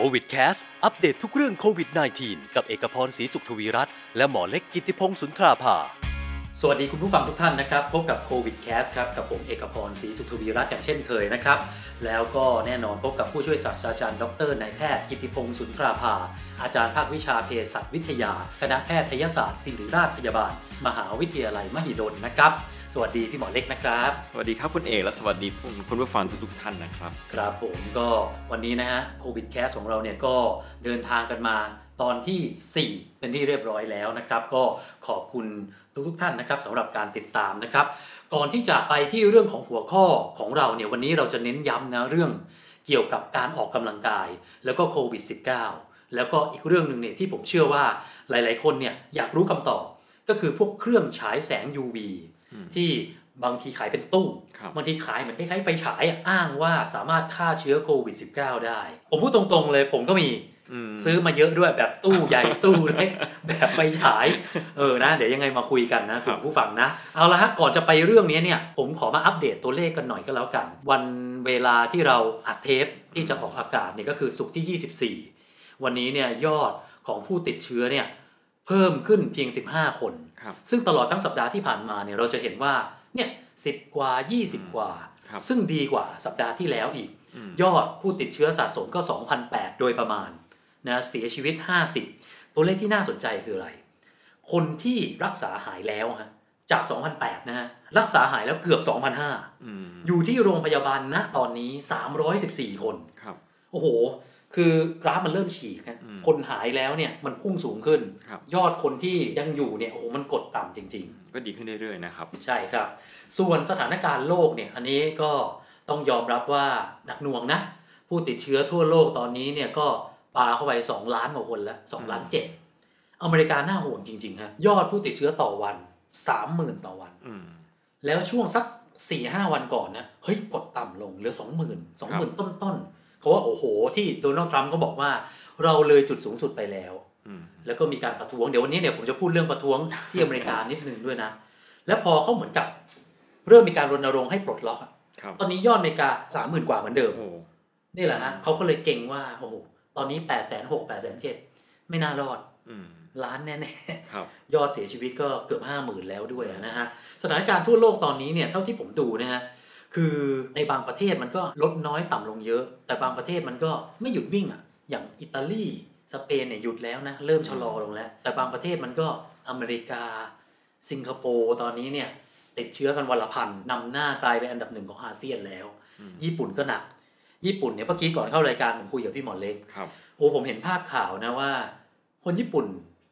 โควิดแคสอัปเดตทุกเรื่องโควิด -19 กับเอกพรศรีสุขทวีรัตน์และหมอเล็กกิติพงศ์สุนทราภา สวัสดีคุณผู้ฟังทุกท่านนะครับ พบกับโควิดแคสครับกับผมเอกพรศรีสุขทวีรัตน์อย่างเช่นเคยนะครับ แล้วก็แน่นอนพบกับผู้ช่วยศาสตราจารย์ดรนายแพทย์กิติพงศ์สุนทราภา อาจารย์ภาควิชาเภสัชวิทยา คณะแพทยศาสตร์ศิริราชพยาบาล มหาวิทยาลัยมหิดลนะครับ สวัสดีพี่หมอเล็กนะครับ สวัสดีครับคุณเอกและสวัสดีคุณคุณผู้ฟังทุกๆท่านนะครับ ครับผมก็วันนี้นะฮะโควิดแคสของเราเนี่ยก็เดินทางกันมาตอนที่ 4 เป็นที่เรียบร้อยแล้วนะครับ ก็ขอบคุณทุกๆท่านนะครับสำหรับการติดตามนะครับ ก่อนที่จะไปที่เรื่องของหัวข้อของเราเนี่ยวันนี้เราจะเน้นย้ำนะเรื่องเกี่ยวกับการออกกำลังกาย แล้วก็โควิด -19 แล้วก็อีกเรื่องหนึ่งเนี่ยที่ผมเชื่อว่าหลายๆ คนเนี่ยอยากรู้คำตอบ ก็คือพวกเครื่องฉายแสง UV ที่บางทีขายเป็นตู้ครับบางทีขายเหมือนคล้ายๆไฟฉายอะอ้างว่าสามารถฆ่าเชื้อโควิด -19 ได้ ผมพูดตรงๆเลยผมก็มีอืมซื้อมาเยอะด้วยแบบตู้ใหญ่ตู้เล็กแบบไฟฉายเออนะเดี๋ยวยังไงมาคุยกันนะคุณผู้ฟังนะ เอาละฮะก่อนจะไปเรื่องนี้เนี่ย ผมขอมาอัปเดตตัวเลขกันหน่อยก็แล้วกัน วันเวลาที่เราอัดเทปที่จะออกอากาศเนี่ยก็คือศุกร์ที่ 24 วันนี้เนี่ยยอดของผู้ติดเชื้อเนี่ยเพิ่มขึ้นเพียง 15 คนครับ ซึ่งตลอดทั้งสัปดาห์ที่ผ่านมาเนี่ยเราจะเห็นว่าเนี่ยสิกว่า 20 กว่าครับซึ่งดีกว่าสัปดาห์ที่แล้วอีกอืมยอดผู้ติดเชื้อสะสมก็2,008โดยประมาณนะเสียชีวิต 50 ตัวเลขที่น่าสนใจคืออะไร คนที่รักษาหายแล้วฮะจาก 2,008นะฮะรักษาหายแล้วเกือบ 2,005อืมอยู่ที่โรงพยาบาลณตอนนี้ 314 คน ครับ โอ้โห คือกราฟมันเริ่มฉีกฮะอืมคนหายแล้วเนี่ยมันพุ่งสูงขึ้นครับยอดคนที่ยังอยู่เนี่ยโอ้โหมันกดต่ำจริง ๆ ก็ดีขึ้นเรื่อยๆนะครับ ใช่ครับ ส่วนสถานการณ์โลกเนี่ยอันนี้ก็ต้องยอมรับว่าหนักหน่วงนะ ผู้ติดเชื้อทั่วโลกตอนนี้เนี่ยก็ปาเข้าไป 2 ล้านกว่าคนแล้ว2ล้านเจ็ดอเมริกาน่าห่วงจริงๆฮะยอดผู้ติดเชื้อต่อวัน 30,000 ต่อวันอืมแล้วช่วงสัก4ี่ห้าวันก่อนนะเฮ้ยกดต่ำลงเหลือ 20,000 20,000 ต้นๆ เขาว่าโอ้โห ที่โดนัลด์ทรัมป์ก็บอกว่าเราเลยจุดสูงสุดไปแล้วอืมแล้วก็มีการประท้วงเดี๋ยววันนี้เนี่ยผมจะพูดเรื่องประท้วงที่อเมริกานิดนึงด้วยนะ แล้วพอเขาเหมือนกับเริ่มมีการรณรงค์ให้ปลดล็อกอะครับตอนนี้ยอดอเมริกาสามหมื่นกว่าเหมือนเดิมโอ้นี่แหละฮะเขาก็เลยเก่งว่าโอ้โหตอนนี้แปดแสนหกแปดแสนเจ็ดไม่น่ารอดอืมล้านแน่ครับๆยอดเสียชีวิตก็เกือบห้าหมื่นแล้วด้วยนะฮะสถานการณ์ทั่วโลกตอนนี้เนี่ยเท่าที่ผมดูนะฮะ คือในบางประเทศมันก็ลดน้อยต่ำลงเยอะ แต่บางประเทศมันก็ไม่หยุดวิ่งอะ อย่างอิตาลีสเปนเนี่ยหยุดแล้วนะ เริ่มชะลอลงแล้ว แต่บางประเทศมันก็อเมริกา สิงคโปร์ตอนนี้เนี่ยติดเชื้อกันวันละพันนำหน้ากลายเป็นอันดับหนึ่งของอาเซียนแล้วอืมญี่ปุ่นก็หนัก ญี่ปุ่นเนี่ยเมื่อกี้ก่อนเข้ารายการผมคุยกับพี่หมอเล็กครับโอ้ผมเห็นภาพข่าวนะว่า คนญี่ปุ่น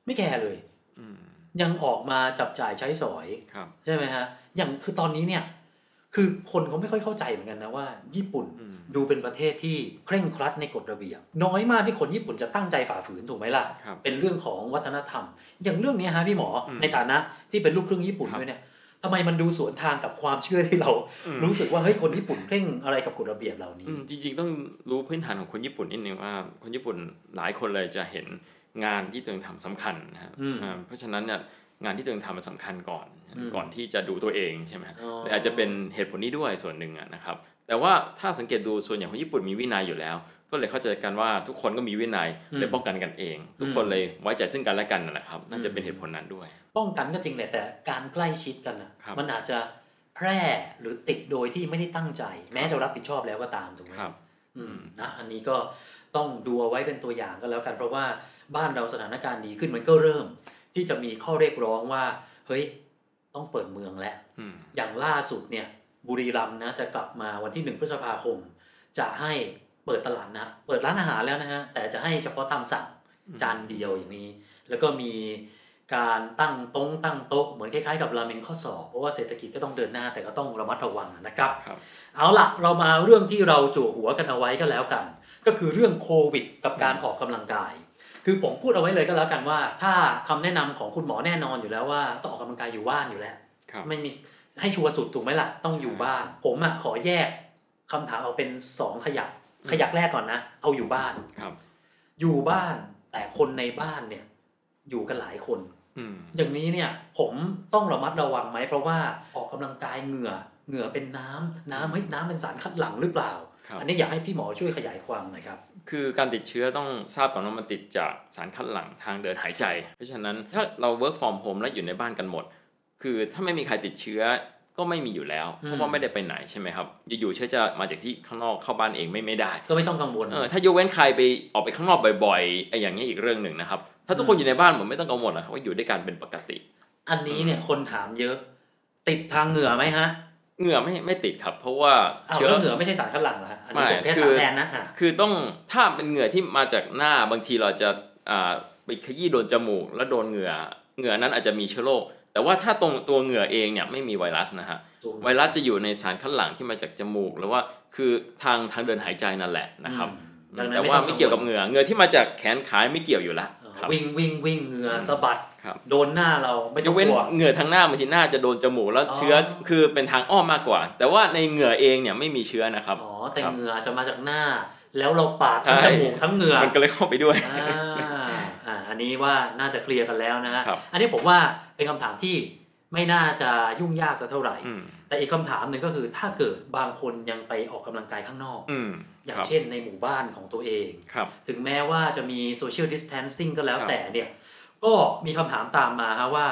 ไม่แคร์เลยอืมยังออกมาจับจ่ายใช้สอยครับใช่ไหมฮะอย่างคือตอนนี้เนี่ย คือคนเขาไม่ค่อยเข้าใจเหมือนกันนะว่า ญี่ปุ่นอืมดูเป็นประเทศที่เคร่งครัดในกฎระเบียบ น้อยมากที่คนญี่ปุ่นจะตั้งใจฝ่าฝืนถูกไหมล่ะครับเป็นเรื่องของวัฒนธรรม อย่างเรื่องเนี้ยฮะพี่หมออืมในฐานะที่เป็นลูกครึ่งญี่ปุ่นครับด้วยเนี่ยทำไมมันดูสวนทางกับความเชื่อที่เราอืมรู้สึกว่าเฮ้ยคนญี่ปุ่นเคร่งอะไรกับกฎระเบียบเหล่านี้อืมจริง ๆ ต้องรู้พื้นฐานของคนญี่ปุ่นนิดนึงว่า คนญี่ปุ่นหลายคนเลยจะเห็นงานที่ตัวเองทำสำคัญนะครับอืมอ่าเพราะฉะนั้นเนี่ย งานที่ตัวเองทำมันสำคัญก่อนอืมก่อนที่จะดูตัวเองใช่ไหมอ๋อแต่อาจจะเป็นเหตุผลนี้ด้วยส่วนหนึ่งอะนะครับ แต่ว่าถ้าสังเกตดูส่วนใหญ่ของญี่ปุ่นมีวินัยอยู่แล้ว ก็เลยเข้าใจกันว่าทุกคนก็มีวินัยอืมเลยป้องกันกันเอง ทุกคนเลยไว้ใจซึ่งกันและกันนะครับ น่าจะเป็นเหตุผลนั้นด้วย ป้องกันก็จริงแหละแต่การใกล้ชิดกันนะครับมันอาจจะแพร่หรือติดโดยที่ไม่ได้ตั้งใจ แม้จะรับผิดชอบแล้วก็ตามถูกไหมครับอืมนะอันนี้ก็ต้องดูเอาไว้เป็นตัวอย่างก็แล้วกัน เพราะว่าบ้านเราสถานการณ์ดีขึ้นมันก็เริ่ม ที่จะมีข้อเรียกร้องว่า เฮ้ย ต้องเปิดเมืองแล้วอืมอย่างล่าสุดเนี่ยบุรีรัมย์นะจะกลับมาวันที่หนึ่งพฤษภาคม จะให้เปิดตลาดนัดเปิดร้านอาหารแล้วนะฮะแต่จะให้เฉพาะตามสั่งจานเดียวอย่างนี้ แล้วก็มีการตั้งโต๊ะตั้งโต๊ะเหมือนคล้ายๆกับราเมงข้อสอบเพราะว่าเศรษฐกิจก็ต้องเดินหน้าแต่ก็ต้องระมัดระวังนะครับครับเอาล่ะเรามาเรื่องที่เราจู่หัวกันเอาไว้ก็แล้วกัน ก็คือเรื่องโควิด กับการออกกำลังกาย คือผมพูดเอาไว้เลยก็แล้วกันว่า ถ้าคำแนะนำของคุณหมอแน่นอนอยู่แล้วว่าต้องออกกำลังกายอยู่บ้านอยู่แล้วครับไม่มีให้ชัวร์สุดถูกไหมล่ะต้องอยู่บ้าน ผมอะขอแยกคำถามเอาเป็นสองขยักขยักแรกก่อนนะ เอาอยู่บ้านครับ อยู่บ้านแต่คนในบ้านเนี่ย อยู่กันหลายคนอืมอย่างนี้เนี่ย ผมต้องระมัดระวังไหมเพราะว่าออกกำลังกายเหงื่อเหงื่อเป็นน้ำน้ำเฮ้ยน้ำเป็นสารคัดหลั่งหรือเปล่าครับอันนี้อยากให้พี่หมอช่วยขยายความหน่อยครับ คือการติดเชื้อต้องทราบก่อนว่ามันติดจากสารคัดหลั่งทางเดินหายใจ เพราะฉะนั้นถ้าเรา work from home และอยู่ในบ้านกันหมด คือถ้าไม่มีใครติดเชื้อก็ไม่มีอยู่แล้วเพราะว่าไม่ได้ไปไหนใช่ไหมครับอยู่ๆเชื้อจะมาจากที่ข้างนอกเข้าบ้านเองไม่ไม่ได้ ก็ไม่ต้องกังวลเออถ้ายกเว้นใครไปออกไปข้างนอกบ่อยๆไอ้อย่างนี้ยอีกเรื่องหนึ่งนะครับถ้าทุกคนอยู่ในบ้านผมไม่ต้องกังวลนะครับว่าอยู่ด้วยกันเป็นปกติ อันนี้เนี่ยคนถามเยอะ ติดทางเหงื่อไหมฮะ เหงื่อไม่ไม่ติดครับ เพราะว่าอ้าวเชื้อแล้วเหงื่อไม่ใช่สารคัดหลั่งเหรอฮะอันนี้ไม่ผมแค่คืถามอแทนนะอะคือต้องถ้าเป็นเหงื่อที่มาจากหน้าบางทีเราจะอ่าไปขยี้โดนจมูกแล้วโดนเหงื่อเหงื่อนั้นอาจจะมีเชื้อโรคแต่ว่าถ้าตรงตัวเหงื่อเองเนี่ยไม่มีไวรัสนะฮะถูกไวรัสจะอยู่ในสารคัดหลั่งที่มาจากจมูก หรือว่าคือทางทางเดินหายใจนั่นแหละนะครับอืมดังนั้นแต่ไม่ว่าต้องไม่เกี่ยวกับเหงื่อเหงื่อที่มาจากแขนขาไม่เกี่ยวอยู่แล้วเออครับวิ่งวิ่งวิ่งเหงื่อสะบัดครับ โดนหน้าเราไม่ยต้อกงเว้นกลัว เหงื่อทางหน้าบางทีหน้าจะโดนจมูกแล้วอ๋อ เชื้อคือเป็นทางอ้อมมากกว่า แต่ว่าในเหงื่อเองเนี่ยไม่มีเชื้อนะครับ อ๋อแต่ครับเหงื่อจะมาจากหน้า แล้วเราปาดทั้งใช่ จมูกทั้งเหงื่อมันก็เลยเข้าไปด้วย อ่าอ่าอันนี้ว่าน่าจะเคลียร์กันแล้วนะฮะครับ อันนี้ผมว่าเป็นคำถามที่ไม่น่าจะยุ่งยากสักเท่าไหร่ อืมแต่อีกคำถามหนึ่งก็คือถ้าเกิดบางคนยังไปออกกำลังกายข้างนอก อืมอย่างครับเช่นในหมู่บ้านของตัวเอง ครับ ถึงแม้ว่าจะมีโซเชียลดิส a ทนซิ่งก็แล้วครับ แต่เนี่ย ก็มีคำถามตามมาฮะว่า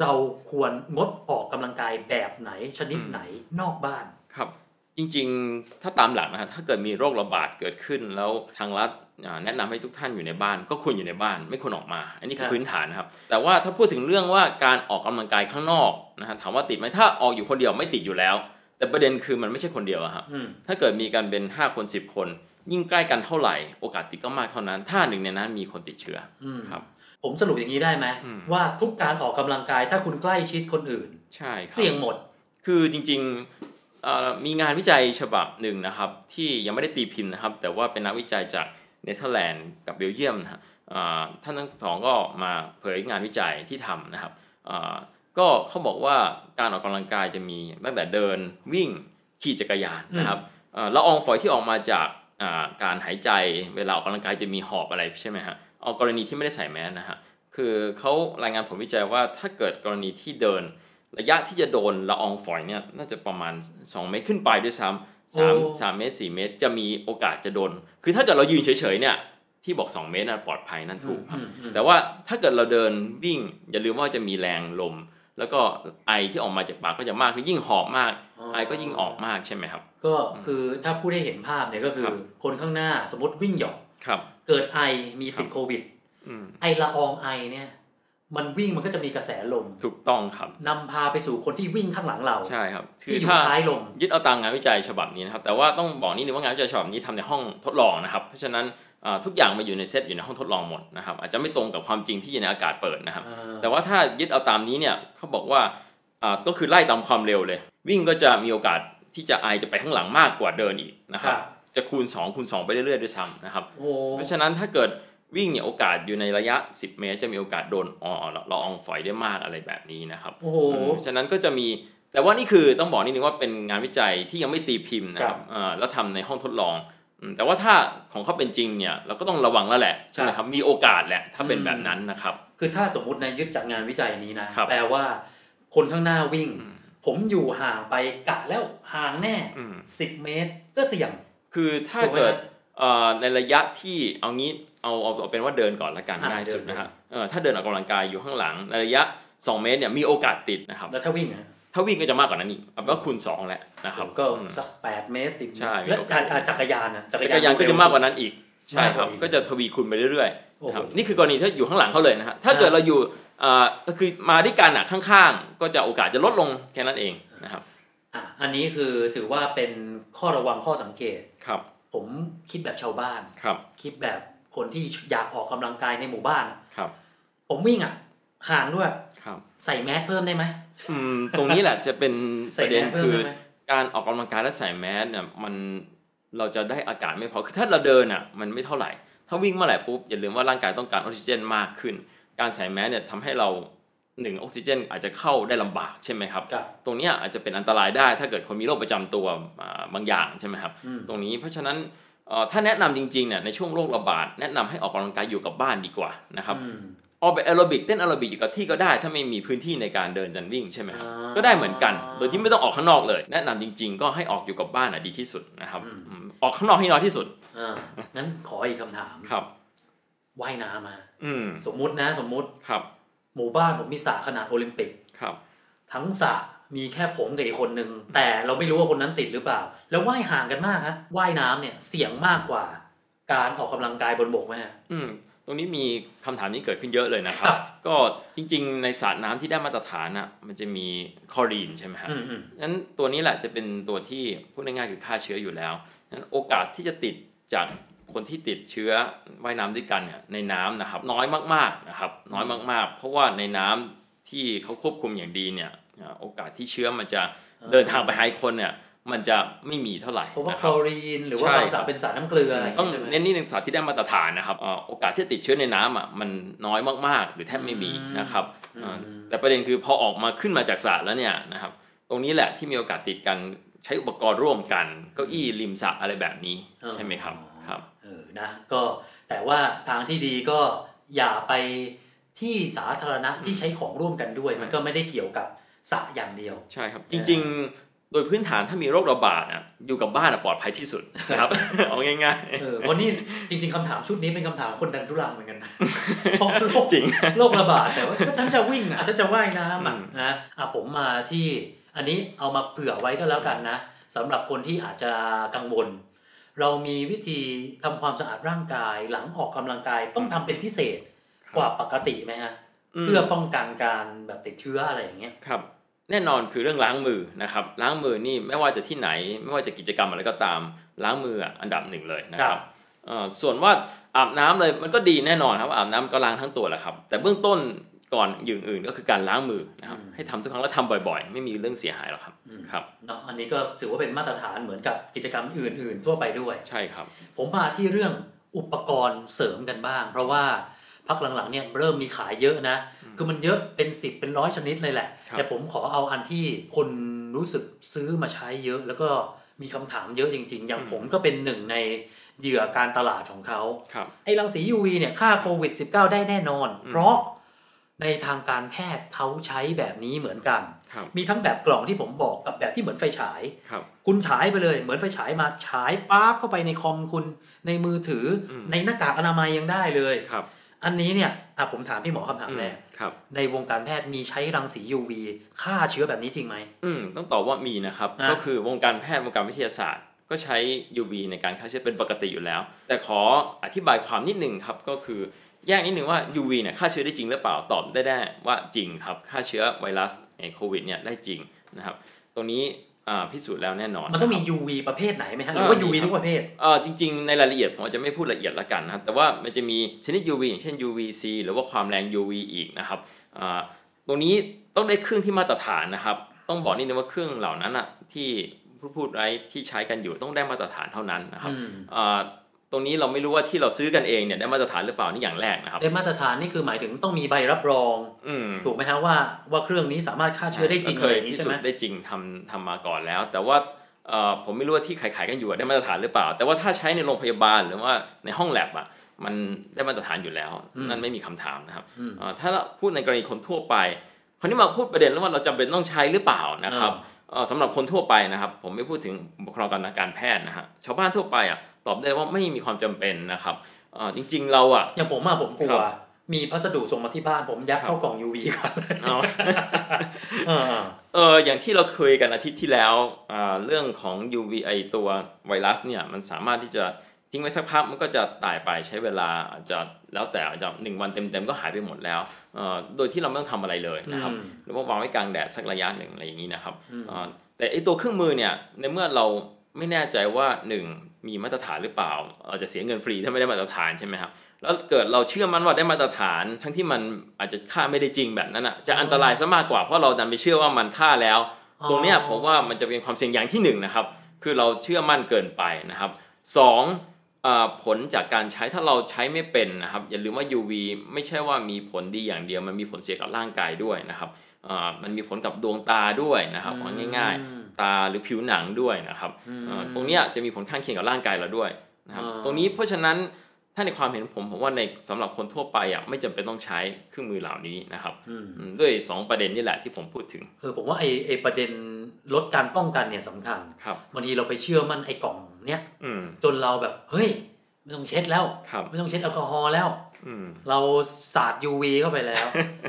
เราควรงดออกกำลังกายแบบไหนชนิดไหนนอกบ้านครับ จริงๆถ้าตามหลักนะฮะถ้าเกิดมีโรคระบาดเกิดขึ้นแล้วทางรัฐอ่าแนะนำให้ทุกท่านอยู่ในบ้าน ก็ควรอยู่ในบ้านไม่ควรออกมา อันนี้คืคอรับพื้นฐานนะครับ แต่ว่าถ้าพูดถึงเรื่องว่าการออกกำลังกายข้างนอกนะฮะถามว่าติดไหมถ้าออกอยู่คนเดียวไม่ติดอยู่แล้ว แต่ประเด็นคือมันไม่ใช่คนเดียวอะครับอืมถ้าเกิดมีกันเป็น 5 คน 10 คน ยิ่งใกล้กันเท่าไหร่ โอกาสติดก็มากเท่านั้น ถ้าหนึ่งในนั้นมีคนติดเชื้ออืมครับ ผมสรุปอย่างนี้ได้ไหมอืมว่าทุกการออกกำลังกายถ้าคุณใกล้ชิดคนอื่น ใช่ครับเสี่ยงหมด คือจริงๆเอ่อมีงานวิจัยฉบับหนึ่งนะครับ ที่ยังไม่ได้ตีพิมพ์นะครับ แต่ว่าเป็นนักวิจัยจากเนเธอร์แลนด์กับเบลเยียมนะฮะเอ่อท่านทั้งสองก็มาเผยงานวิจัยที่ทำนะครับเอ่อก็เขาบอกว่าการออกกำลังกายจะมีตั้งแต่เดินวิ่งขี่จักรยานนะครับเอ่อละอองฝอยที่ออกมาจากอ่าการหายใจเวลาออกกำลังกายจะมีหอบอะไรใช่ไหมฮะ เอากรณีที่ไม่ได้ใส่แมสนะฮะคือเขารายงานผลวิจัยว่าถ้าเกิดกรณีที่เดิน ระยะที่จะโดนละอองฝอยเนี่ยน่าจะประมาณ 2 เมตรขึ้นไปด้วยซ้ำสามโอ้สามเมตร4เมตรจะมีโอกาสจะโดน คือถ้าเกิดเรายืนเฉยๆเนี่ยที่บอก 2 เมตรนะปลอดภัยนั่นถูกครับอืมอืมแต่ว่าถ้าเกิดเราเดินวิ่ง อย่าลืมว่าจะมีแรงลม แล้วก็ไอที่ออกมาจากปากก็จะมากคือยิ่งหอบมาก ไอก็ยิ่งออกมากใช่ไหมครับ ก็คือถ้าพูดให้เห็นภาพเนี่ยก็คือครับคนข้างหน้าสมมติวิ่งหยอกครับ เกิดไอมีติดครับโควิดอืมไอละอองไอเนี่ย มันวิ่งมันก็จะมีกระแสลมถูกต้องครับนำพาไปสู่คนที่วิ่งข้างหลังเราใช่ครับที่อยู่ถ้าท้ายลมยึดเอาตามงานวิจัยฉบับนี้นะครับแต่ว่าต้องบอกนิดนึงว่างานวิจัยฉบับนี้ทำในห้องทดลองนะครับ เพราะฉะนั้นอ่าทุกอย่างมาอยู่ในเซตอยู่ในห้องทดลองหมดนะครับอาจจะไม่ตรงกับความจริงที่อยู่ในอากาศเปิดนะครับ แต่ว่าถ้ายึดเอาตามนี้เนี่ยเขาบอกว่าอ่าก็คือไล่ตามความเร็วเลย วิ่งก็จะมีโอกาสที่จะไอจะไปข้างหลังมากกว่าเดินอีกนะครับครับ จะคูณ 2 คูณ 2 ไปเรื่อยๆด้วยซ้ำนะครับโอ้เพราะฉะนั้นถ้าเกิดวิ่งเนี่ยโอกาสอยู่ในระยะ 10 เมตร จะมีโอกาสโดนอ่อละอองฝอยได้มากอะไรแบบนี้นะครับโอ้โหเพราะฉะนั้นก็จะมีแต่ว่านี่คือต้องบอกนิดนึงว่าเป็นงานวิจัยที่ยังไม่ตีพิมพ์นะคครัรับบเอ่อแล้วทำในห้องทดลองอืมแต่ว่าถ้าของเขาเป็นจริงเนี่ยเราก็ต้องระวังแล้วแหละใช่ไหมครับมีโอกาสแหละถ้าเป็นแบบนั้นนะครับ คือถ้าสมมติในยึดจากงานวิจัยนี้นะครับแปลว่า คนข้างหน้าวิ่งอืมผมอยู่ห่างไปกะแล้วห่างแน่อืมสิบเมตรก็เสี่ยง คือถ้าถูกไหมเกิดฮะเอ่อในระยะที่เอางี้เอาเอาเอาเป็นว่าเดินก่อนละกันอะง่ายสุดเดินนะฮะเออถ้าเดินออกกำลังกายอยู่ข้างหลังในระยะ 2 เมตรเนี่ยมีโอกาสติดนะครับแล้วถ้าวิ่งอะถ้าวิ่งก็จะมากกว่านั้นอีกเอาเป็นว่าคูณ2แหละนะครับก็อืมสักแปดเมตรสิบใช่แล้วมีโอกาสอะจักรยานอะจักรยานก็จะมากกว่านั้นอีกใช่ครับมากกว่าอีกก็จะทวีคูณไปเรื่อยๆโอ้โหนะครับนี่คือกรณีถ้าอยู่ข้างหลังเขาเลยนะฮะถ้าเกิดเราอยู่อ่าก็คือมาด้วยกันอะข้างๆ ก็จะโอกาสจะลดลงแค่นั้นเองนะครับ อะอันนี้คือถือว่าเป็นข้อระวังข้อสังเกตครับ ผมคิดแบบชาวบ้านครับ คิดแบบคนที่อยากออกกำลังกายในหมู่บ้านอะครับ ผมวิ่งอะห่างด้วยครับ ใส่แมสเพิ่มได้ไหมอืมตรงนี้แหละจะเป็นใส่ประเด็นแมสเพิ่มคือได้ไหมการออกกำลังกายและใส่แมสเนี่ยมันเราจะได้อากาศไม่พอคือถ้าเราเดินอะ มันไม่เท่าไหร่ ถ้าวิ่งเมื่อไหร่ปุ๊บอย่าลืมว่าร่างกายต้องการออกซิเจนมากขึ้น การใส่แมสเนี่ยทำให้เรา หนึ่งออกซิเจนอาจจะเข้าได้ลำบากใช่ไหมครับกับตรงเนี้ยอาจจะเป็นอันตรายได้ ถ้าเกิดคนมีโรคประจำตัวอ่าบางอย่างใช่ไหมครับอืมตรงนี้เพราะฉะนั้นเอ่อถ้าแนะนำจริงๆเนี่ยในช่วงโรคระบาดแนะนำให้ออกกำลังกายอยู่กับบ้านดีกว่านะครับอืมออกแบบแอโรบิกเต้นแอโรบิกอยู่กับที่ก็ได้ถ้าไม่มีพื้นที่ในการเดินเดินวิ่งใช่ไหมครับอ่าก็ได้เหมือนกัน โดยที่ไม่ต้องออกข้างนอกเลย แนะนำจริง ๆ ก็ให้ออกอยู่กับบ้านอะดีที่สุดนะครับอืมอืมออกข้างนอกให้น้อยที่สุดอ่างั้นขออีกคำถามครับว่ายน้ำมาอืมสมมุตินะสมมุติครับ หมู่บ้านผมมีสระขนาดโอลิมปิกครับ ทั้งสระมีแค่ผมกับอีกคนนึง แต่เราไม่รู้ว่าคนนั้นติดหรือเปล่า แล้วว่ายห่างกันมากฮะว่ายน้ำเนี่ยเสี่ยงมากกว่า การออกกำลังกายบนบกไหมฮะอืมตรงนี้มีคำถามนี้เกิดขึ้นเยอะเลยนะครัครับบก็จริงๆ ในสระน้ำที่ได้มาตรฐานอะมันจะมีคลอรีนใช่ไหมครับอืมอืมนั้นตัวนี้แหละจะเป็นตัวที่พูดง่ายๆคือฆ่าเชื้ออยู่แล้วนั้นโอกาสที่จะติดจาก คนที่ติดเชื้อว่ายน้ำด้วยกันเนี่ยในน้ำนะครับ น้อยมากๆนะครับ น้อยมาก ๆ เพราะว่าในน้ำที่เขาควบคุมอย่างดีเนี่ยอ่าโอกาสที่เชื้อมันจะเดินทางไปหาอีกคนเนี่ยมันจะไม่มีเท่าไหร่เพราะว่านะคคลรับอรีนหรือว่าใช่บางสระเป็นสระน้ำเกลืออะไรอย่างต้องงี้ใช่ไหมเน้นนิดนึงสารที่ได้มาตรฐานนะครับอ่าโอกาสที่จะติดเชื้อในน้ำอะมันน้อยมากๆ หรือแทบไม่มีอืมนะครับอืมอ่าแต่ประเด็นคือพอออกมาขึ้นมาจากสระแล้วเนี่ยนะครับตรงนี้แหละที่มีโอกาสติดกันใช้อุปกรณ์ร่วมกันเก้าอี้ริมสระอะไรแบบนี้ใช่ไหมครับครับเออนะก็แต่ว่าทางที่ดีก็อย่าไปที่สาธารณะที่ใช้ของร่วมกันด้วย มันก็ไม่ได้เกี่ยวกับสระอย่างเดียว ใช่ครับ จริง ๆ โดยพื้นฐานถ้ามีโรคระบาดอะอยู่กับบ้านอะปลอดภัยที่สุดนะครับเอาง่ายเออวันนี้จริง ๆคำถามชุดนี้เป็นคำถามคนดันทุรังเหมือนกันนะเพราะโรคๆจริงโรคระบาดแต่ว่าก็ท่านจะวิ่งอะท่านจะว่ายน้ำอะอืมนะอะผมมาที่อันนี้เอามาเผื่อไว้ก็แล้วกันนะสำหรับคนที่อาจจะกังวล เรามีวิธีทำความสะอาดร่างกาย หลังออกกำลังกายต้องทำเป็นพิเศษกว่าปกติไหมฮะเพื่อป้องกันการแบบติดเชื้ออะไรอย่างเงี้ยครับ แน่นอนคือเรื่องล้างมือนะครับ ล้างมือนี่ไม่ว่าจะที่ไหน ไม่ว่าจะกิจกรรมอะไรก็ตาม ล้างมืออะอันดับหนึ่งเลยนะคครัรับบเอ่อส่วนว่าอาบน้ำเลยมันก็ดีแน่นอนครับว่าอาบน้ำก็ล้างทั้งตัวแหละครับ แต่เบื้องต้น ก่อนอย่างอื่นก็คือการล้างมือนะครับ ให้ทำทุกครั้งและทำบ่อยๆ ไม่มีเรื่องเสียหายหรอกครับครับเนาะอันนี้ก็ถือว่าเป็นมาตรฐานเหมือนกับกิจกรรมอื่น ๆ ทั่วไปด้วย ใช่ครับ ผมมาที่เรื่องอุปกรณ์เสริมกันบ้าง เพราะว่าพักหลังๆเนี่ยเริ่มมีขายเยอะนะ คือมันเยอะเป็นสิบเป็นร้อยชนิดเลยแหละครับแต่ผมขอเอาอันที่คนรู้สึกซื้อมาใช้เยอะ แล้วก็มีคำถามเยอะจริง ๆ อย่างผมก็เป็นหนึ่งในเหยื่อการตลาดของเขาครับไอ้รังสี UV เนี่ยฆ่าโควิด -19 ได้แน่นอน เพราะ ในทางการแพทย์เขาใช้แบบนี้เหมือนกันครับมีทั้งแบบกล่องที่ผมบอกกับแบบที่เหมือนไฟฉายครับคุณฉายไปเลย เหมือนไฟฉายมาฉายปั๊บเข้าไปในคอมคุณ ในมือถืออมในหน้ากากอนามัยยังได้เลยครับ อันนี้เนี่ยอะผมถามพี่หมอคำถามแรกครับในวงการแพทย์มีใช้รังสี UV ฆ่าเชื้อแบบนี้จริงไหมอืมต้องตอบว่ามีนะครับนะก็คือวงการแพทย์วงการวิทยาศาสตร์ก็ใช้ UV ในการฆ่าเชื้อเป็นปกติอยู่แล้ว แต่ขออธิบายความนิดหนึ่งครับก็คือ แยกนิดหนึ่งว่า UV เนี่ยฆ่าเชื้อได้จริงหรือเปล่าตอบได้แน่ว่าจริงครับฆ่าเชื้อไวรัสโควิดเนี่ยได้จริงนะครับตรงนี้อ่าพิสูจน์แล้วแน่นอน มันต้องมีะครับ UV ประเภทไหนไหมฮะหรือว่าเออ UV มีครับทุกประเภทเอ่อจริง ๆ ในรายละเอียดผมอาจจะไม่พูดละเอียดละกันนะครับแต่ว่ามันจะมีชนิด UV อย่างเช่น UVC หรือว่าความแรง UV อีกนะครับอ่าตรงนี้ต้องได้เครื่องที่มาตรฐานนะครับ ต้องบอกนิดนึงว่าเครื่องเหล่านั้นอะที่ผู้พูดไว้ที่ใช้กันอยู่ต้องได้มาตรฐานเท่านั้นนะครับอืมอ่า ตรงนี้เราไม่รู้ว่าที่เราซื้อกันเองเนี่ยได้มาตรฐานหรือเปล่านี่อย่างแรกนะครับได้มาตรฐานนี่คือหมายถึงต้องมีใบรับรองอืมถูกไหมฮะว่าว่าเครื่องนี้สามารถฆ่าเชื้อได้จริงเคอะไรยอย่างพินี้ใช่สูไหจมน์ได้จริงทำทำมาก่อนแล้ว แต่ว่าเอ่อผมไม่รู้ว่าที่ขายๆกันอยู่อะได้มาตรฐานหรือเปล่า แต่ว่าถ้าใช้ในโรงพยาบาลหรือว่าในห้องแลบอะมันได้มาตรฐานอยู่แล้ว นั่นไม่มีคำถามนะครับอืมเอ่อถ้าเราพูดในกรณีคนทั่วไปคราวนี้มาพูดประเด็นแล้วว่าเราจำเป็นต้องใช้หรือเปล่านะครับเอ่อสำหรับคนทั่วไปนะครับ ผมไม่พูดถึงบุคลากรทางการแพทย์นะฮะชาวบ้านทั่วไปอะ ตอบได้ว่าไม่มีความจำเป็นนะครับเอ่อจริง ๆ เราอะอย่างผมอะผมกลัครัวบมีพัสดุส่งมาที่บ้านผมยัดเข้ากล่อง UV ก่อนเอาเออเอออย่างที่เราคุยกันอาทิตย์ที่แล้วอ่าเรื่องของ UV ไอตัวไวรัสเนี่ยมันสามารถที่จะทิ้งไว้สักพักมันก็จะตายไปใช้เวลาอาจจะแล้วแต่อาจจะหนึ่งวันเต็มๆก็หายไปหมดแล้วเอ่อโดยที่เราไม่ต้องทำอะไรเลยนะครับอืมหรือว่าวางไว้กลางแดดสักระยะหนึ่งอะไรอย่างนี้นะครับอืมอ่าแต่ไอตัวเครื่องมือเนี่ยในเมื่อเรา ไม่แน่ใจว่าหนึ่งมีมาตรฐานหรือเปล่า เราจะเสียเงินฟรีถ้าไม่ได้มาตรฐานใช่ไหมครับ แล้วเกิดเราเชื่อมั่นว่าได้มาตรฐาน ทั้งที่มันอาจจะค่าไม่ได้จริงแบบนั้นอะจะอันตรายซะมากกว่าเพราะเราดันไปเชื่อว่ามันค่าแล้วอ๋อตรงเนี้ยผมว่ามันจะเป็นความเสี่ยงอย่างที่หนึ่งนะครับคือเราเชื่อมั่นเกินไปนะครับสองเอ่อผลจากการใช้ถ้าเราใช้ไม่เป็นนะครับอย่าลืมว่า UV ไม่ใช่ว่ามีผลดีอย่างเดียวมันมีผลเสียกับร่างกายด้วยนะครับเอ่อ มันมีผลกับดวงตาด้วยนะครับเอาง่ายอืมๆตาหรือผิวหนังด้วยนะครับอืมเอ่อตรงเนี้ยจะมีผลข้างเคียงกับร่างกายเราด้วยนะครับอ่าตรงนี้เพราะฉะนั้นถ้าในความเห็นผมผมว่าในสำหรับคนทั่วไปอะไม่จำเป็นต้องใช้เครื่องมือเหล่านี้นะครับอืมอืมด้วยสองประเด็นนี่แหละที่ผมพูดถึงเออผมว่าไอไอประเด็นลดการป้องกันเนี่ยสำคัญครับบางทีเราไปเชื่อมั่นไอ้กล่องเนี้ยอืมจนเราแบบเฮ้ยไม่ต้องเช็ดแล้วครับไม่ต้องเช็ดแอลกอฮอล์แล้วอืม เราสาด UV เข้าไปแล้ว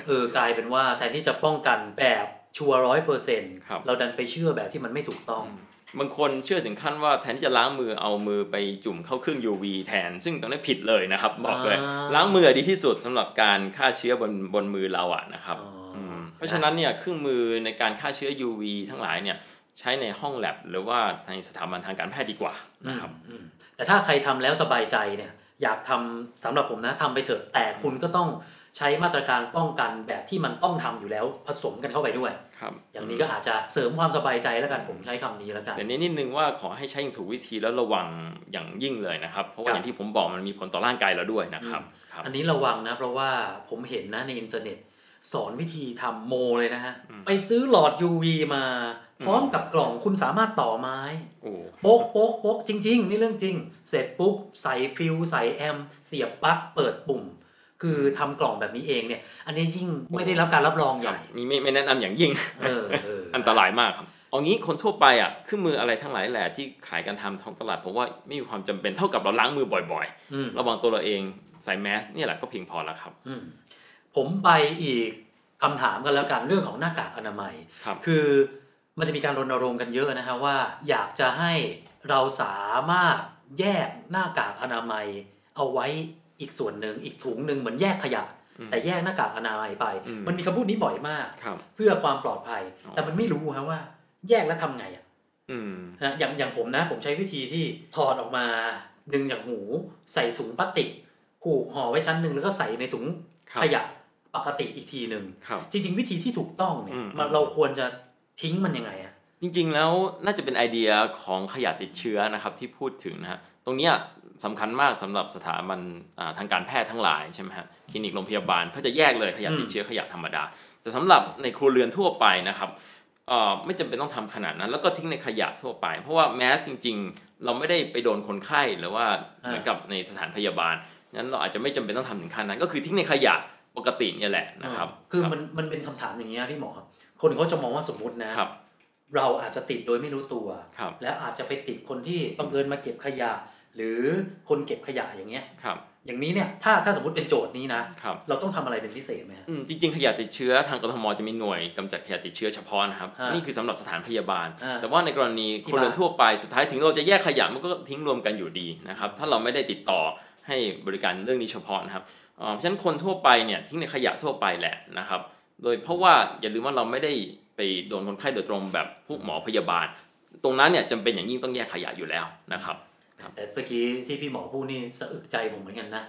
เออกลายเป็นว่าแทนที่จะป้องกันแบบชัวร้อยเปอร์เซ็นต์ครับเราดันไปเชื่อแบบที่มันไม่ถูกต้อง บางคนเชื่อถึงขั้นว่าแทนที่จะล้างมือเอามือไปจุ่มเข้าเครื่อง UV แทน ซึ่งตรงนี้ผิดเลยนะครับ บอกเลยอ่าล้างมือดีที่สุดสำหรับการฆ่าเชื้อบนบนมือเราอะนะครับอ๋ออืมเพราะฉะนั้นเนี่ยเครื่องมือในการฆ่าเชื้อ UV ทั้งหลายเนี่ยใช้ในห้องแลบหรือว่าในสถาบันทางการแพทย์ดีกว่านะครับอืมแต่ถ้าใครทำแล้วสบายใจเนี่ย อยากทำสำหรับผมนะทำไปเถอะแต่คุณก็ต้องใช้มาตรการป้องกันแบบที่มันต้องทำอยู่แล้วผสมกันเข้าไปด้วยครับอย่างนี้ก็อาจจะเสริมความสบายใจแล้วกันผมใช้คำนี้แล้วกันแต่นี้นิดนึงว่าขอให้ใช้อย่างถูกวิธีแล้วระวังอย่างยิ่งเลยนะครับ เพราะว่าครับอย่างที่ผมบอกมันมีผลต่อร่างกายเราด้วยนะครับครับ อันนี้ระวังนะเพราะว่าผมเห็นนะในอินเทอร์เน็ต สอนวิธีทำโมเลยนะฮะอืมไปซื้อหลอด UV มา พร้อมกับกล่องคุณสามารถต่อไม้โอ้โป๊กโป๊กโป๊กจริง ๆ นี่เรื่องจริง เสร็จปุ๊บใส่ฟิวส์ใส่แอมป์เสียบปลั๊กเปิดปุ่ม คือทำกล่องแบบนี้เองเนี่ย อันนี้ยิ่งไม่ได้รับการรับรองใหญ่นี่ไม่ไม่แนะนำอย่างยิ่งเออเอออันตรายมากครับเอางี้คนทั่วไปอะเครื่องมืออะไรทั้งหลายแหละที่ขายกันทำท้องตลาดผมว่าไม่มีความจำเป็นเท่ากับเราล้างมือบ่อยอืมๆระวังตัวเราเองใส่แมสเนี่ยแหละก็เพียงพอแล้วครับอืมผมไปอีกคำถามกันแล้วกันเรื่องของหน้ากากอนามัยครับคือ มันจะมีการรณรงค์กันเยอะนะฮะว่า อยากจะให้เราสามารถแยกหน้ากากอนามัย เอาไว้อีกส่วนหนึ่งอีกถุงหนึ่งเหมือนแยกขยะอืมแต่แยกหน้ากากอนามัยไปอืมมันมีคำพูดนี้บ่อยมากครับเพื่อความปลอดภัยอ๋อแต่มันไม่รู้ฮะว่า แยกแล้วทำไงอะอืมนะอย่างอย่างผมนะ ผมใช้วิธีที่ถอดออกมาดึงจากหู ใส่ถุงพลาสติกผูกห่อไว้ชั้นหนึ่งแล้วก็ใส่ในถุงครับขยะปกติอีกทีหนึ่งครับจริง ๆ วิธีที่ถูกต้องเนี่ยอืมมันเราควรจะ ทิ้งมันยังไงอะจริงๆแล้วน่าจะเป็นไอเดียของขยะติดเชื้อนะครับที่พูดถึงนะฮะตรงเนี้ยสำคัญมากสำหรับสถาบันอ่าทางการแพทย์ทั้งหลายใช่ไหมฮะคลินิกโรงพยาบาลเขาจะแยกเลยขยะติดเชื้อขยะธรรมดา แต่สำหรับในครัวเรือนทั่วไปนะครับเอ่อไม่จำเป็นต้องทำขนาดนั้น แล้วก็ทิ้งในขยะทั่วไป เพราะว่าแมสจริง ๆ เราไม่ได้ไปโดนคนไข้หรือว่าเหมือนกับในสถานพยาบาลงั้นเราอาจจะไม่จำเป็นต้องทำถึงขั้นนั้น ก็คือทิ้งในขยะปกติเนี่ยแหละนะครับ คือรับมันมันเป็นคำถามอย่างเงี้ยพี่หมอ ครับคนเขาจะมองว่าสมมุตินะครับเราอาจจะติดโดยไม่รู้ตัวครับและอาจจะไปติดคนที่บังเอิญมาเก็บขยะ หรือคนเก็บขยะอย่างเงี้ยครับ อย่างนี้เนี่ยถ้าถ้าสมมติเป็นโจทย์นี้นะครับเราต้องทำอะไรเป็นพิเศษไหมฮะอืมจริง ๆ ขยะติดเชื้อทางกทมจะมีหน่วยกำจัดขยะติดเชื้อเฉพาะนะครับอ่านี่นี่คือสำหรับสถานพยาบาลอ่าแต่ว่าในกรณีที่คนเรือนบ้านทั่วไปสุดท้ายถึงเราจะแยกขยะมันก็ทิ้งรวมกันอยู่ดีนะครับ ถ้าเราไม่ได้ติดต่อให้บริการเรื่องนี้เฉพาะนะครับเอ่อเพราะฉะนั้นคนทั่วไปเนี่ยทิ้งในขยะทั่วไปแหละนะครับ โดยเพราะว่าอย่าลืมว่าเราไม่ได้ไปโดนคนไข้โดยตรงแบบพวกหมอพยาบาล ตรงนั้นเนี่ยจำเป็นอย่างยิ่งต้องแยกขยะอยู่แล้วนะครับครับแต่เมื่อกี้ที่พี่หมอพูดนี่สะอึกใจผมเหมือนกันนะ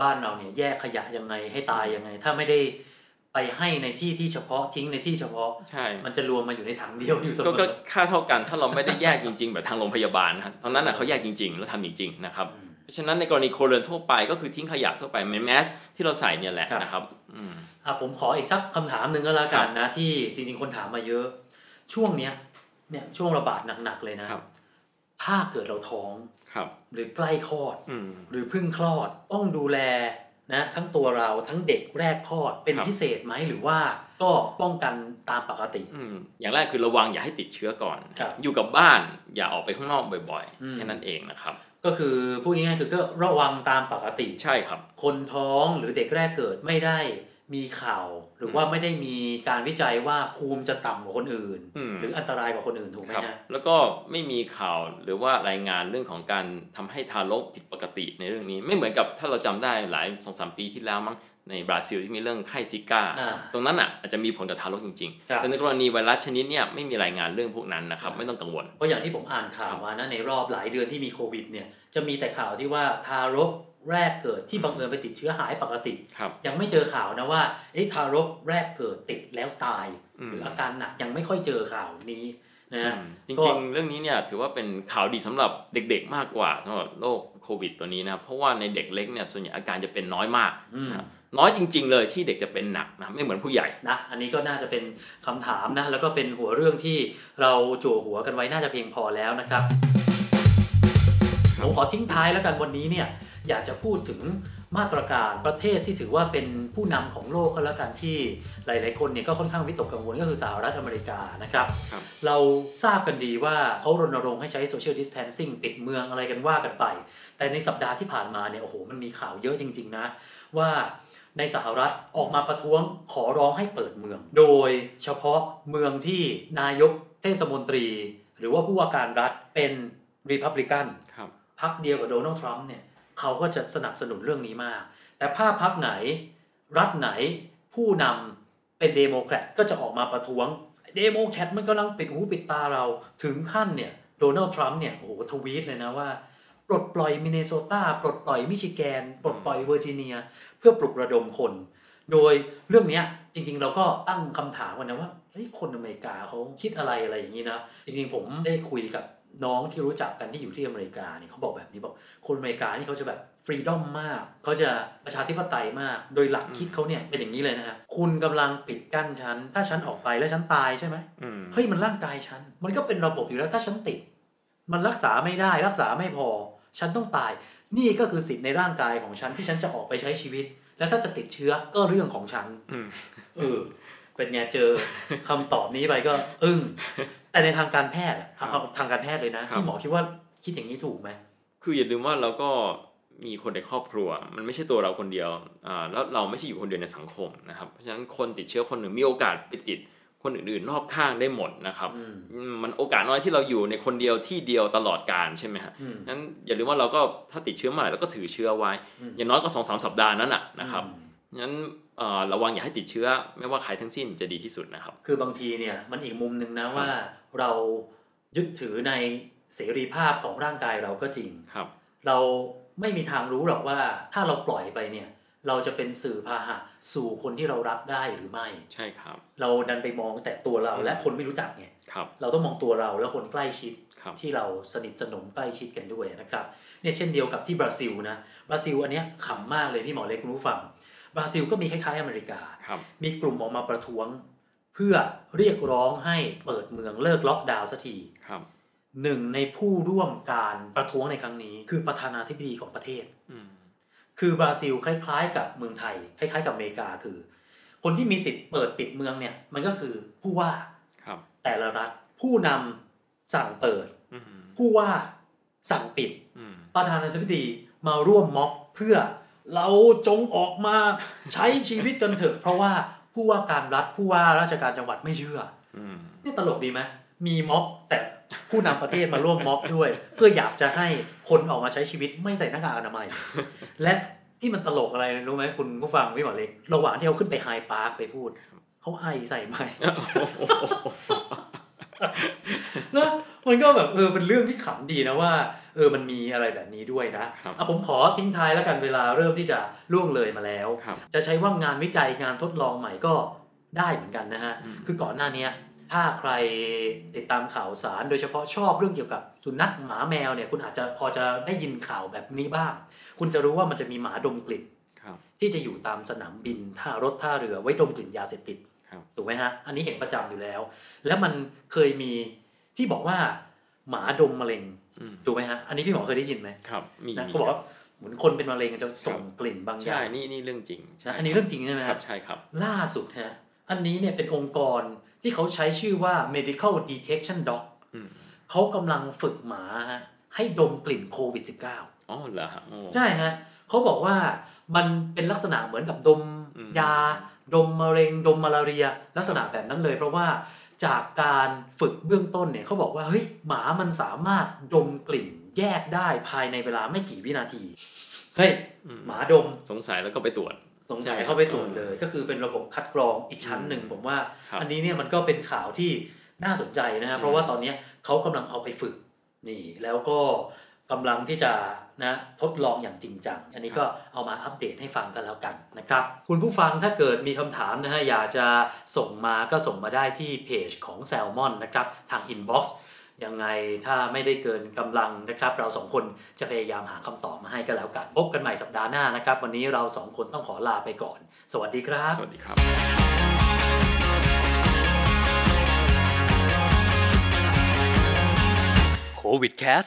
บ้านเราเนี่ยแยกขยะยังไงให้ตายยังไง ถ้าไม่ได้ไปให้ในที่ที่เฉพาะทิ้งในที่เฉพาะใช่มันจะรวมมาอยู่ในถังเดียวอยู่เสมก็อก็ค่าเท่ากันถ้าเราไม่ได้แยกจริง ๆ แบบทางโรงพยาบาลนะครับตอนนั้นน่ะเขาแยกจริง ๆ แล้วทำจริงๆนะครับอืม เพราะฉะนั้นในกรณีโครัวเรือนทั่วไปก็คือทิ้งขยะทั่วไปในแมสที่เราใส่เนี่ยแหละครับนะครับอืมอะผมขออีกสักคำถามหนึ่งก็แล้วกันนะที่จริง ๆ คนถามมาเยอะ ช่วงเนี้ยเนี่ยช่วงระบาดหนักๆเลยนะครับถ้าเกิดเราท้องครับหรือใกล้คลอดอืมหรือเพิ่งคลอดต้องดูแลนะทั้งตัวเราทั้งเด็กแรกคลอดเป็นครับพิเศษไหมหรือว่าก็ป้องกันตามปกติอืมอย่างแรกคือระวังอย่าให้ติดเชื้อก่อนครับอยู่กับบ้านอย่าออกไปข้างนอกบ่อยอืมๆแค่นั้นเองนะครับ ก็คือพูดง่ายๆคือก็ระวังตามปกติใช่ครับ คนท้องหรือเด็กแรกเกิดไม่ได้มีข่าว หรือว่าไม่ได้มีการวิจัยว่าภูมิจะต่ำกว่าคนอื่นอืมหรืออันตรายกว่าคนอื่นถูกไหมครับฮะแล้วก็ไม่มีข่าวหรือว่ารายงานเรื่องของการทำให้ทารกผิดปกติในเรื่องนี้ ไม่เหมือนกับถ้าเราจำได้หลายสองสามปีที่แล้วมั้ง ในบราซิลที่มีเรื่องไข้ซิก้าอ่าตรงนั้นอะอาจจะมีผลกับทารกจริงครับๆแต่ในกรณีไวรัสชนิดเนี้ยไม่มีรายงานเรื่องพวกนั้นนะครับไม่ต้องกังวล เพราะอย่างที่ผมอ่านข่าวมานะในรอบหลายเดือนที่มีโควิดเนี่ยจะมีแต่ข่าวที่ว่าทารกแรกเกิดที่บังเอิญไปติดเชื้อหายปกติครับยังไม่เจอข่าวนะว่าเอ๊ะทารกแรกเกิดติดแล้วตายอืมหรืออาการหนักยังไม่ค่อยเจอข่าวนี้นะฮะอืมจก็ริงๆ เรื่องนี้เนี่ยถือว่าเป็นข่าวดีสำหรับเด็กๆมากกว่าสำหรับโรคโควิดตัวนี้นะครับเพราะว่าในเด็กเล็กเนี่ยส่วนใหญ่อาการจะเป็นน้อยมากอืม นะครับน้อยจริง ๆ เลยที่เด็กจะเป็นหนักนะไม่เหมือนผู้ใหญ่นะอันนี้ก็น่าจะเป็นคำถามนะแล้วก็เป็นหัวเรื่องที่เราจั่วหัวกันไว้น่าจะเพียงพอแล้วนะครับผมขอทิ้งท้ายแล้วกันวันนี้เนี่ยอยากจะพูดถึงมาตรการประเทศที่ถือว่าเป็นผู้นำของโลกก็แล้วกันที่หลาย ๆ คนเนี่ยก็ค่อนข้างวิตกกังวลก็คือสหรัฐอเมริกานะครับครับเราทราบกันดีว่าเขารณรงค์ให้ใช้โซเชียลดิส a ทนซิ่งปิดเมืองอะไรกันว่ากันไป แต่ในสัปดาห์ที่ผ่านมาเนี่ยโอ้โหมันมีข่าวเยอะจริง ๆ นะ ว่า ในสหรัฐออกมาประท้วงขอร้องให้เปิดเมือง โดยเฉพาะเมืองที่นายกเทศมนตรี หรือว่าผู้ว่าการรัฐเป็นรีพับลิกันครับพรรคเดียวกับโดนัลด์ทรัมป์เนี่ยเขาก็จะสนับสนุนเรื่องนี้มาก แต่ถ้าพรรคไหน รัฐไหนผู้นำเป็นเดโมแครตก็จะออกมาประท้วงเดโมแครตมันกำลังปิดหูปิดตาเราถึงขั้นเนี่ยโดนัลด์ทรัมป์เนี่ยโอ้โหทวีตเลยนะว่า ปลดปล่อยมินเนโซตาปลดปล่อยมิชิแกน ปลดปล่อยเวอร์จิเนียเพื่อปลุกระดมคน โดยเรื่องเนี้ยจริง ๆ เราก็ตั้งคำถามกันนะว่าเฮ้ยคนอเมริกาเขาคิดอะไรอะไรอย่างนี้นะจริงๆผมได้คุยกับน้องที่รู้จักกันที่อยู่ที่อเมริกาเนี่ยเขาบอกแบบนี้บอกคนอเมริกานี่เขาจะแบบฟรีดอมมากเขาจะประชาธิปไตยมาก โดยหลักคิดเขาเนี่ยเป็นอย่างนี้เลยนะฮะคุณกำลังปิดกั้นฉัน ถ้าฉันออกไปแล้วฉันตายใช่ไหมอืมเฮ้ยมันร่างกายฉัน มันก็เป็นระบบอยู่แล้วถ้าฉันติด มันรักษาไม่ได้รักษาไม่พอ ฉันต้องตาย นี่ก็คือสิทธิ์ในร่างกายของฉันที่ฉันจะออกไปใช้ชีวิต แล้วถ้าจะติดเชื้อก็เรื่องของฉันอืมเออเป็นไงเจอคำตอบนี้ไปก็ อึ้งแต่ในทางการแพทย์อะเอาทางการแพทย์เลยนะครับพี่หมอคิดว่าคิดอย่างนี้ถูกไหมคืออย่าลืมว่าเราก็มีคนในครอบครัว มันไม่ใช่ตัวเราคนเดียวอ่าแล้วเราไม่ใช่อยู่คนเดียวในสังคมนะครับเพราะฉะนั้นคนติดเชื้อคนหนึ่งมีโอกาสไปติด คนอื่นๆ รอบข้างได้หมดนะครับอืมอืมมันโอกาสน้อยที่เราอยู่ในคนเดียวที่เดียวตลอดการใช่ไหมฮะอืมงั้นอย่าลืมว่าเราก็ถ้าติดเชื้อเมื่อไหร่เราก็ถือเชื้อไว้อืมอย่างน้อยก็สองสามสัปดาห์นั้นน่ะนะครับอืมงั้นเอ่อระวังอย่าให้ติดเชื้อไม่ว่าใครทั้งสิ้นจะดีที่สุดนะครับ คือบางทีเนี่ยมันอีกมุมหนึ่งนะครับว่าเรายึดถือในเสรีภาพของร่างกายเราก็จริงครับ เราไม่มีทางรู้หรอกว่าถ้าเราปล่อยไปเนี่ย เราจะเป็นสื่อพาหะสู่คนที่เรารักได้หรือไม่ ใช่ครับ เราดันไปมองแต่ตัวเราอืมและคนไม่รู้จักไงครับเราต้องมองตัวเราและคนใกล้ชิดครับที่เราสนิทสนมใกล้ชิดกันด้วยนะครับเนี่ยเช่นเดียวกับที่บราซิลนะบราซิลอันเนี้ยขำมากเลยพี่หมอเล็กคุณผู้ฟังบราซิลก็มีคล้ายๆอเมริกาครับมีกลุ่มออกมาประท้วง เพื่อเรียกร้องให้เปิดเมืองเลิกล็อกดาวน์สักทีครับหนึ่งในผู้ร่วมการประท้วงในครั้งนี้ คือประธานาธิบดีของประเทศอืม คือบราซิลคล้าย ๆ กับเมืองไทย คล้าย ๆ กับอเมริกาคือ คนที่มีสิทธิ์เปิดปิดเมืองเนี่ยมันก็คือผู้ว่าครับแต่ละรัฐผู้นำสั่งเปิดอืมผู้ว่าสั่งปิดอืมประธานาธิบดีมาร่วมม็อบเพื่อเราจงออกมาใช้ชีวิตกันเถอะ เพราะว่าผู้ว่าการรัฐผู้ว่าราชการจังหวัดไม่เชื่ออืมนี่ตลกดีไหมมีม็อบแต่ ผู้นำประเทศมาร่วมม็อบด้วย เพื่ออยากจะให้คนออกมาใช้ชีวิตไม่ใส่หน้ากากอนามัย และที่มันตลกอะไรรู้ไหมคุณผู้ฟังพี่หมอเล็กระหว่างที่เขาขึ้นไปไฮพาร์คไปพูดเขาไอใส่ไหมนะมันก็แบบเออเป็นเรื่องที่ขำดีนะว่า เออมันมีอะไรแบบนี้ด้วยนะครับอะผมขอทิ้งท้ายแล้วกันเวลาเริ่มที่จะล่วงเลยมาแล้วครับจะใช้ว่างานวิจัยงานทดลองใหม่ก็ได้เหมือนกันนะฮะอืมคือก่อนหน้าเนี้ย ถ้าใครติดตามข่าวสาร โดยเฉพาะชอบเรื่องเกี่ยวกับสุนัขหมาแมวเนี่ยคุณอาจจะพอจะได้ยินข่าวแบบนี้บ้าง คุณจะรู้ว่ามันจะมีหมาดมกลิ่นครับที่จะอยู่ตามสนามบินท่ารถท่าเรือไว้ดมกลิ่นยาเสพติดครับถูกไหมฮะอันนี้เห็นประจำอยู่แล้ว และมันเคยมีที่บอกว่าหมาดมมะเร็งอืมถูกไหมฮะอันนี้พี่หมอเคยได้ยินไหมครับมีนะมีเขาบอกว่าเหมือนคนเป็นมะเร็งจะส่งกลิ่นบางอใช่ย่างนี่นี่เรื่องจริงนะอันนี้เรื่องจริงใช่ไหมคครัรับบใช่ครับ ล่าสุดฮะอันนี้เนี่ยเป็นองค์กร ที่เขาใช้ชื่อว่า medical detection dog อืมเขากำลังฝึกหมาฮะให้ดมกลิ่นโควิด -19 อ๋อเหรอฮะโอ้ใช่ฮะเขาบอกว่ามันเป็นลักษณะเหมือนกับดมอืมยา ดมมะเร็ง ดมมาลาเรีย ลักษณะแบบนั้นเลย เพราะว่าจากการฝึกเบื้องต้นเนี่ยเขาบอกว่าเฮ้ยหมามันสามารถดมกลิ่นแยกได้ภายในเวลาไม่กี่วินาทีเฮ้ยอืมหมาดมสงสัยแล้วก็ไปตรวจ สงสัยเข้าไปตรวจเลย ก็คือเป็นระบบคัดกรองอีกชั้นหนึ่งผมว่าครับอันนี้เนี่ยมันก็เป็นข่าวที่น่าสนใจนะฮะเพราะว่าตอนเนี้ยเขากำลังเอาไปฝึกนี่ แล้วก็กำลังที่จะนะทดลองอย่างจริงจัง อันนี้ก็เอามาอัปเดตให้ฟังกันแล้วกันนะครับ คุณผู้ฟังถ้าเกิดมีคำถามนะฮะอยากจะส่งมาก็ส่งมาได้ที่เพจของ s ซ l m o n นะครับทาง Inbox ยังไงถ้าไม่ได้เกินกำลังนะครับ เราสองคนจะพยายามหาคำตอบมาให้ก็แล้วกัน พบกันใหม่สัปดาห์หน้านะครับ วันนี้เราสองคนต้องขอลาไปก่อน สวัสดีครับ สวัสดีครับโควิดแคส